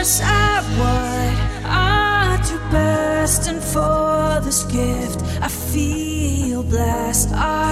course I would. I do best, and for this gift, I feel blessed. I